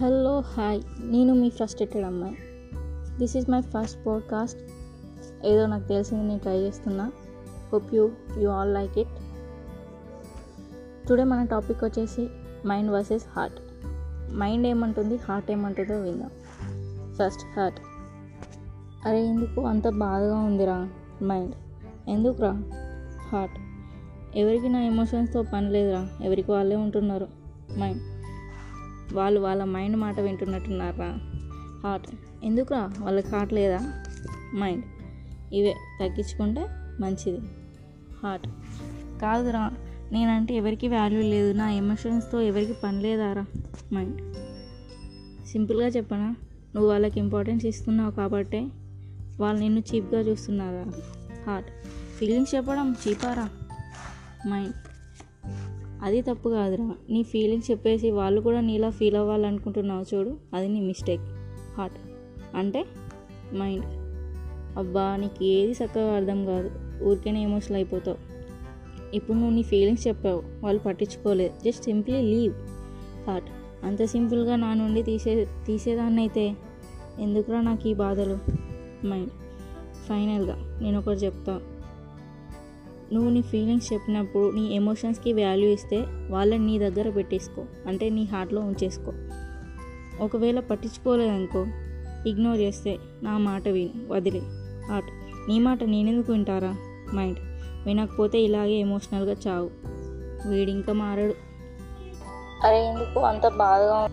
Hello hi నేను మీ frustrated అమ్మాయి. This is my first podcast ఏదో నాకు తెలిసింది నేను ట్రై చేస్తున్నా. Hope you you all like it today మన టాపిక్ వచ్చేసి మైండ్ వర్సెస్ హార్ట్ మైండ్ ఏమంటుంది హార్ట్ ఏమంటుందో విందాం. ఫస్ట్ హార్ట్ అరే ఎందుకు అంత బాధగా ఉందిరా మైండ్ ఎందుకురా హార్ట్ ఎవరికి నా ఎమోషన్స్తో పని లేదురా? ఎవరికి వాళ్ళే ఉంటున్నారు మైండ్ వాళ్ళు వాళ్ళ మైండ్ మాట వింటున్నట్టున్నారా? హార్ట్ ఎందుకురా? వాళ్ళకి హార్ట్ లేదా? మైండ్ ఇవే. తగ్గించుకుంటే మంచిది. హార్ట్ కాదురా. నేనంటే ఎవరికి వాల్యూ లేదు. నా ఎమోషన్స్తో ఎవరికి పని లేదారా? మైండ్ సింపుల్గా చెప్పనా? నువ్వు వాళ్ళకి ఇంపార్టెన్స్ ఇస్తున్నావు కాబట్టే వాళ్ళు నిన్ను చీప్గా చూస్తున్నారా? హార్ట్ ఫీలింగ్స్ చెప్పడం చీపారా మైండ్ అది తప్పు కాదురా. నీ ఫీలింగ్స్ చెప్పేసి వాళ్ళు కూడా నీలా ఫీల్ అవ్వాలనుకుంటున్నావు చూడు. అది నీ మిస్టేక్ హార్ట్ అంటే మైండ్ అబ్బా నీకు ఏది చక్కగా అర్థం కాదు. ఊరికేనే ఎమోషనల్ అయిపోతావు. ఇప్పుడు నువ్వు నీ ఫీలింగ్స్ చెప్పావు. వాళ్ళు పట్టించుకోలేదు. జస్ట్ సింప్లీ లీవ్ హార్ట్ అంత సింపుల్గా నా నుండి తీసే తీసేదాన్ని అయితే ఎందుకురా నాకు ఈ బాధలు? మైండ్ ఫైనల్గా నేను ఒకటి చెప్తాను నువ్వు నీ ఫీలింగ్స్ చెప్పినప్పుడు నీ ఎమోషన్స్కి వాల్యూ ఇస్తే వాళ్ళని నీ దగ్గర పెట్టేసుకో. అంటే నీ హార్ట్లో ఉంచేసుకో. ఒకవేళ పట్టించుకోలేదనుకో ఇగ్నోర్ చేస్తే నా మాట విని వదిలే. హార్ట్ నీ మాట నేనెందుకు వింటారా? మైండ్ వినకపోతే ఇలాగే ఎమోషనల్గా చావు. వీడింకా మారడు. అరే ఎందుకు అంత బాధగా